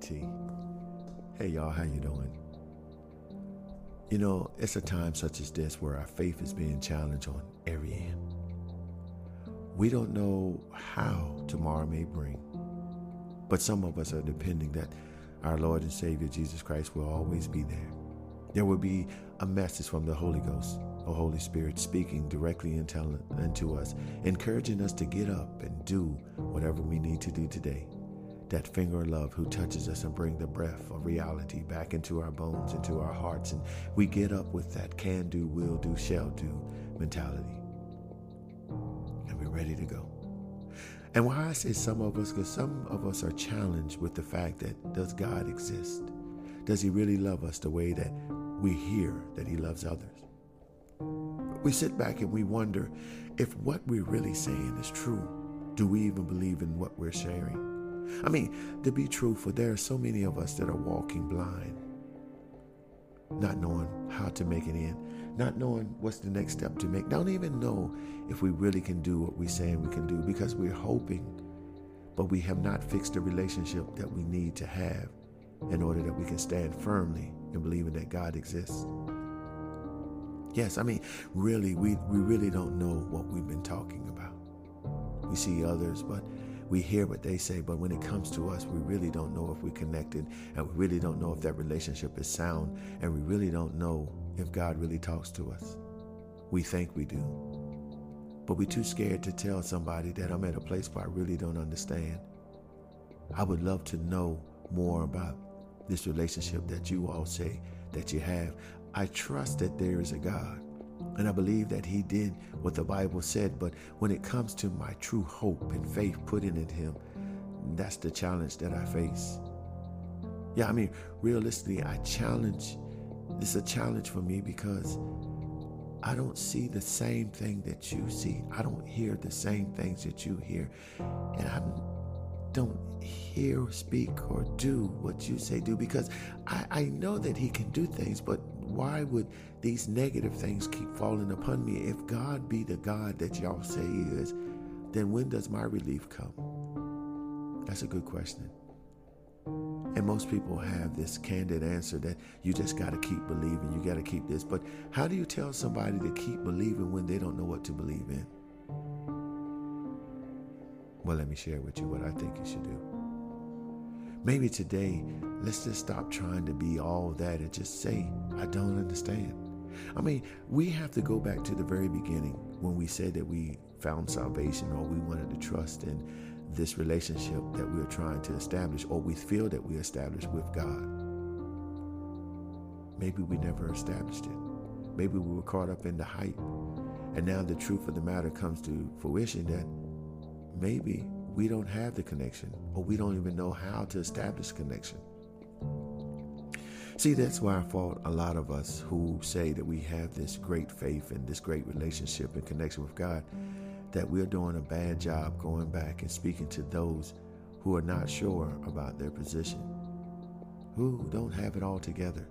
T. Hey y'all, how you doing? You know, it's a time such as this where our faith is being challenged on every end. We don't know how tomorrow may bring, but some of us are depending that our Lord and Savior Jesus Christ will always be there. There will be a message from the Holy Ghost, the Holy Spirit speaking directly into us, encouraging us to get up and do whatever we need to do today that finger of love who touches us and bring the breath of reality back into our bones, into our hearts. And we get up with that can do, will do, shall do mentality. And we're ready to go. And why I say some of us, because some of us are challenged with the fact that does God exist? Does he really love us the way that we hear that he loves others? We sit back and we wonder if what we're really saying is true. Do we even believe in what we're sharing? I mean, to be truthful, there are so many of us that are walking blind, not knowing how to make it in, not knowing what's the next step to make, don't even know if we really can do what we're saying we can do because we're hoping, but we have not fixed the relationship that we need to have in order that we can stand firmly in believing that God exists. Yes, I mean, really, we, we really don't know what we've been talking about. We see others, but we hear what they say, but when it comes to us, we really don't know if we're connected and we really don't know if that relationship is sound and we really don't know if God really talks to us. We think we do. But we're too scared to tell somebody that I'm at a place where I really don't understand. I would love to know more about this relationship that you all say that you have. I trust that there is a God. And I believe that he did what the Bible said. But when it comes to my true hope and faith putting in him, that's the challenge that I face. Yeah, I mean, realistically, I challenge. It's a challenge for me because I don't see the same thing that you see. I don't hear the same things that you hear. And I don't hear, speak, or do what you say do because I, I know that he can do things, but why would these negative things keep falling upon me? If God be the God that y'all say He is, then when does my relief come? That's a good question. And most people have this candid answer that you just got to keep believing, you got to keep this. But how do you tell somebody to keep believing when they don't know what to believe in? Well, let me share with you what I think you should do. Maybe today, let's just stop trying to be all that and just say, I don't understand. I mean, we have to go back to the very beginning when we said that we found salvation or we wanted to trust in this relationship that we're trying to establish or we feel that we established with God. Maybe we never established it. Maybe we were caught up in the hype. And now the truth of the matter comes to fruition that maybe we don't have the connection or we don't even know how to establish connection. See, that's why I fault a lot of us who say that we have this great faith and this great relationship and connection with God, that we're doing a bad job going back and speaking to those who are not sure about their position, who don't have it all together.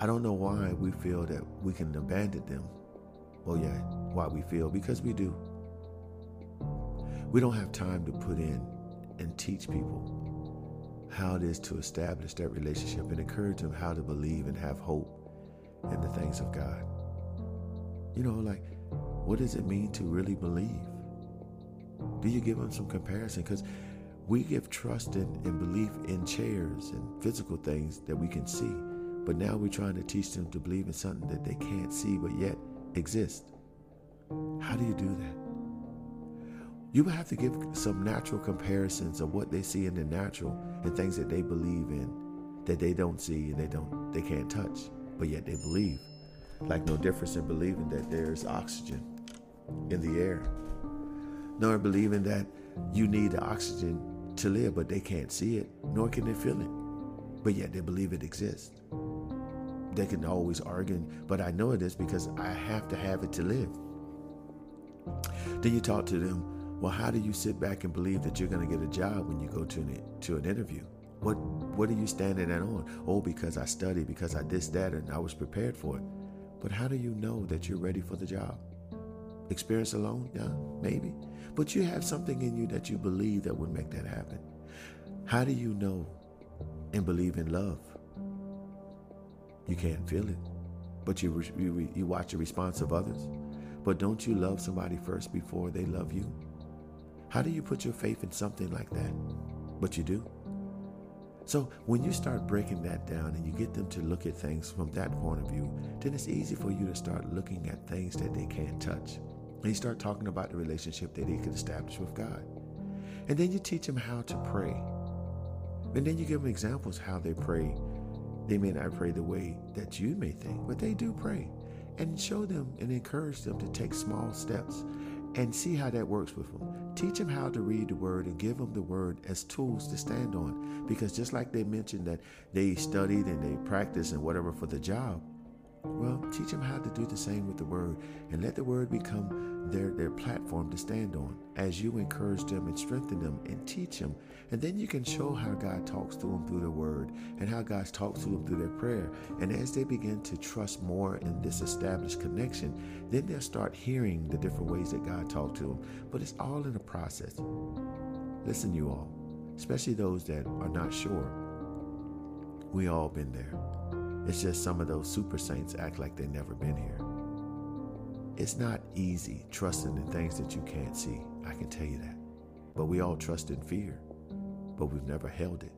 I don't know why we feel that we can abandon them. Well, yeah, why we feel, because we do. We don't have time to put in and teach people how it is to establish that relationship and encourage them how to believe and have hope in the things of God. You know, like, what does it mean to really believe? Do you give them some comparison? Because we give trust and, and belief in chairs and physical things that we can see. But now we're trying to teach them to believe in something that they can't see but yet exists. How do you do that? You would have to give some natural comparisons of what they see in the natural and things that they believe in that they don't see and they don't they can't touch, but yet they believe. Like no difference in believing that there's oxygen in the air. Nor believing that you need the oxygen to live, but they can't see it, nor can they feel it. But yet they believe it exists. They can always argue, but I know it is because I have to have it to live. Then you talk to them well, how do you sit back and believe that you're going to get a job when you go to an, to an interview? What what are you standing that on? Oh, because I studied, because I did that, and I was prepared for it. But how do you know that you're ready for the job? Experience alone? Yeah, maybe. But you have something in you that you believe that would make that happen. How do you know and believe in love. You can't feel it, but you, you, you watch the response of others. But don't you love somebody first before they love you? How do you put your faith in something like that? But you do. So when you start breaking that down and you get them to look at things from that point of view, then it's easy for you to start looking at things that they can't touch. And you start talking about the relationship that they can establish with God. And then you teach them how to pray. And then you give them examples how they pray. They may not pray the way that you may think, but they do pray. And show them and encourage them to take small steps and see how that works with them. Teach them how to read the word and give them the word as tools to stand on. Because just like they mentioned that they studied and they practiced and whatever for the job, well, teach them how to do the same with the word and let the word become their, their platform to stand on as you encourage them and strengthen them and teach them. And then you can show how God talks to them through the word and how God talks to them through their prayer. And as they begin to trust more in this established connection, then they'll start hearing the different ways that God talked to them. But it's all in a process. Listen, you all, especially those that are not sure. We all been there. It's just some of those super saints act like they've never been here. It's not easy trusting in things that you can't see. I can tell you that. But we all trust in fear, but we've never held it.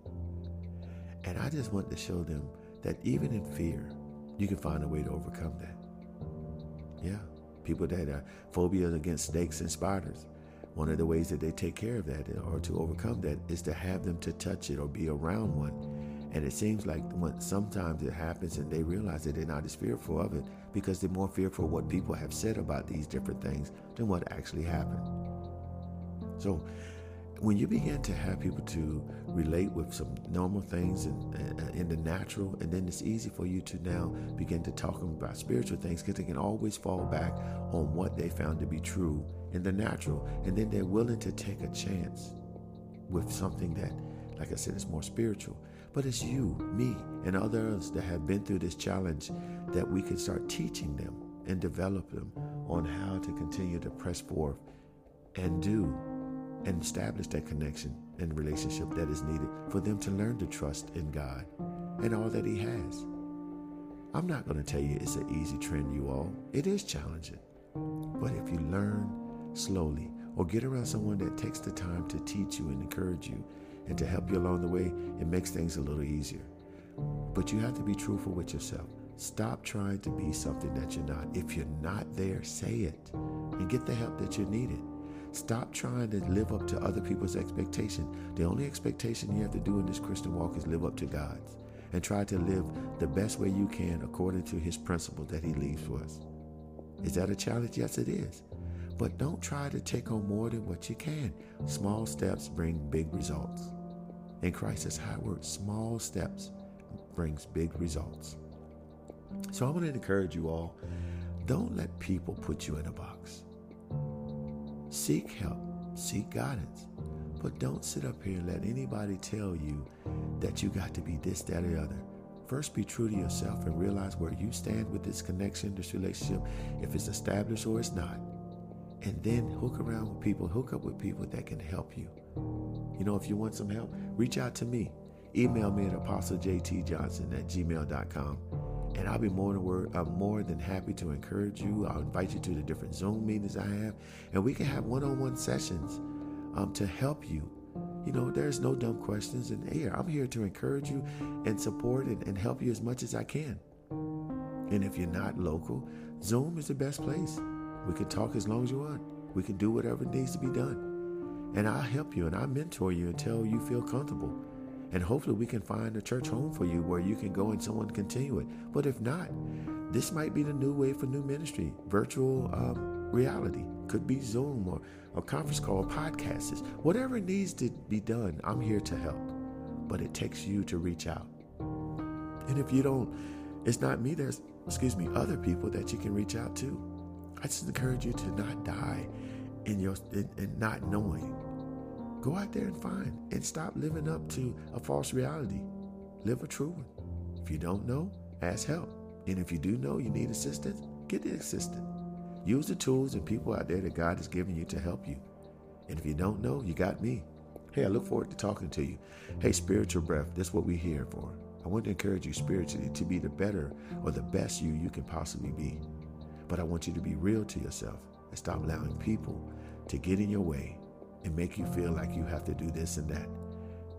And I just want to show them that even in fear, you can find a way to overcome that. Yeah, people that are phobias against snakes and spiders. One of the ways that they take care of that or to overcome that is to have them to touch it or be around one and it seems like when sometimes it happens and they realize that they're not as fearful of it because they're more fearful of what people have said about these different things than what actually happened. So when you begin to have people to relate with some normal things in, in the natural, and then it's easy for you to now begin to talk about spiritual things because they can always fall back on what they found to be true in the natural, and then they're willing to take a chance with something that, like I said, it's more spiritual. But it's you, me, and others that have been through this challenge that we can start teaching them and develop them on how to continue to press forth and do and establish that connection and relationship that is needed for them to learn to trust in God and all that He has. I'm not going to tell you it's an easy trend, you all. It is challenging. But if you learn slowly or get around someone that takes the time to teach you and encourage you and to help you along the way, it makes things a little easier. But you have to be truthful with yourself. Stop trying to be something that you're not. If you're not there, say it and get the help that you needed. Stop trying to live up to other people's expectation. The only expectation you have to do in this Christian walk is live up to God's and try to live the best way you can according to his principle that he leaves for us. Is that a challenge? Yes, it is. But don't try to take on more than what you can. Small steps bring big results. In Christ, that's how. Small steps brings big results. So I want to encourage you all, don't let people put you in a box. Seek help, seek guidance, but don't sit up here and let anybody tell you that you got to be this, that, or the other. First, be true to yourself and realize where you stand with this connection, this relationship, if it's established or it's not. And then hook around with people, hook up with people that can help you. You know, if you want some help, reach out to me. Email me at apostlegtjohnson at gmail.com. And I'll be more than word, I'm more than happy to encourage you. I'll invite you to the different Zoom meetings I have, and we can have one-on-one sessions um, to help you. You know, there's no dumb questions, and here I'm here to encourage you and support and, and help you as much as I can. And if you're not local, Zoom is the best place. We can talk as long as you want. We can do whatever needs to be done. And I'll help you and I'll mentor you until you feel comfortable. And hopefully we can find a church home for you where you can go and someone continue it. But if not, this might be the new way for new ministry, virtual um, reality. Could be Zoom or a conference call, podcasts, whatever needs to be done. I'm here to help. But it takes you to reach out. And if you don't, it's not me. There's, excuse me, other people that you can reach out to. I just encourage you to not die in your in, in not knowing. Go out there and find and stop living up to a false reality. Live a true one. If you don't know, ask help. And if you do know you need assistance, get the assistance. Use the tools and people out there that God has given you to help you. And if you don't know, you got me. Hey, I look forward to talking to you. Hey, spiritual breath, that's what we're here for. I want to encourage you spiritually to be the better or the best you you can possibly be. But I want you to be real to yourself and stop allowing people to get in your way and make you feel like you have to do this and that.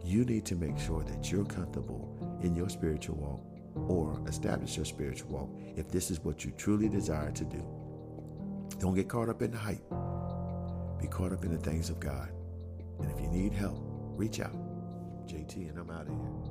You need to make sure that you're comfortable in your spiritual walk or establish your spiritual walk if this is what you truly desire to do. Don't get caught up in the hype. Be caught up in the things of God. And if you need help, reach out. JT, and I'm out of here.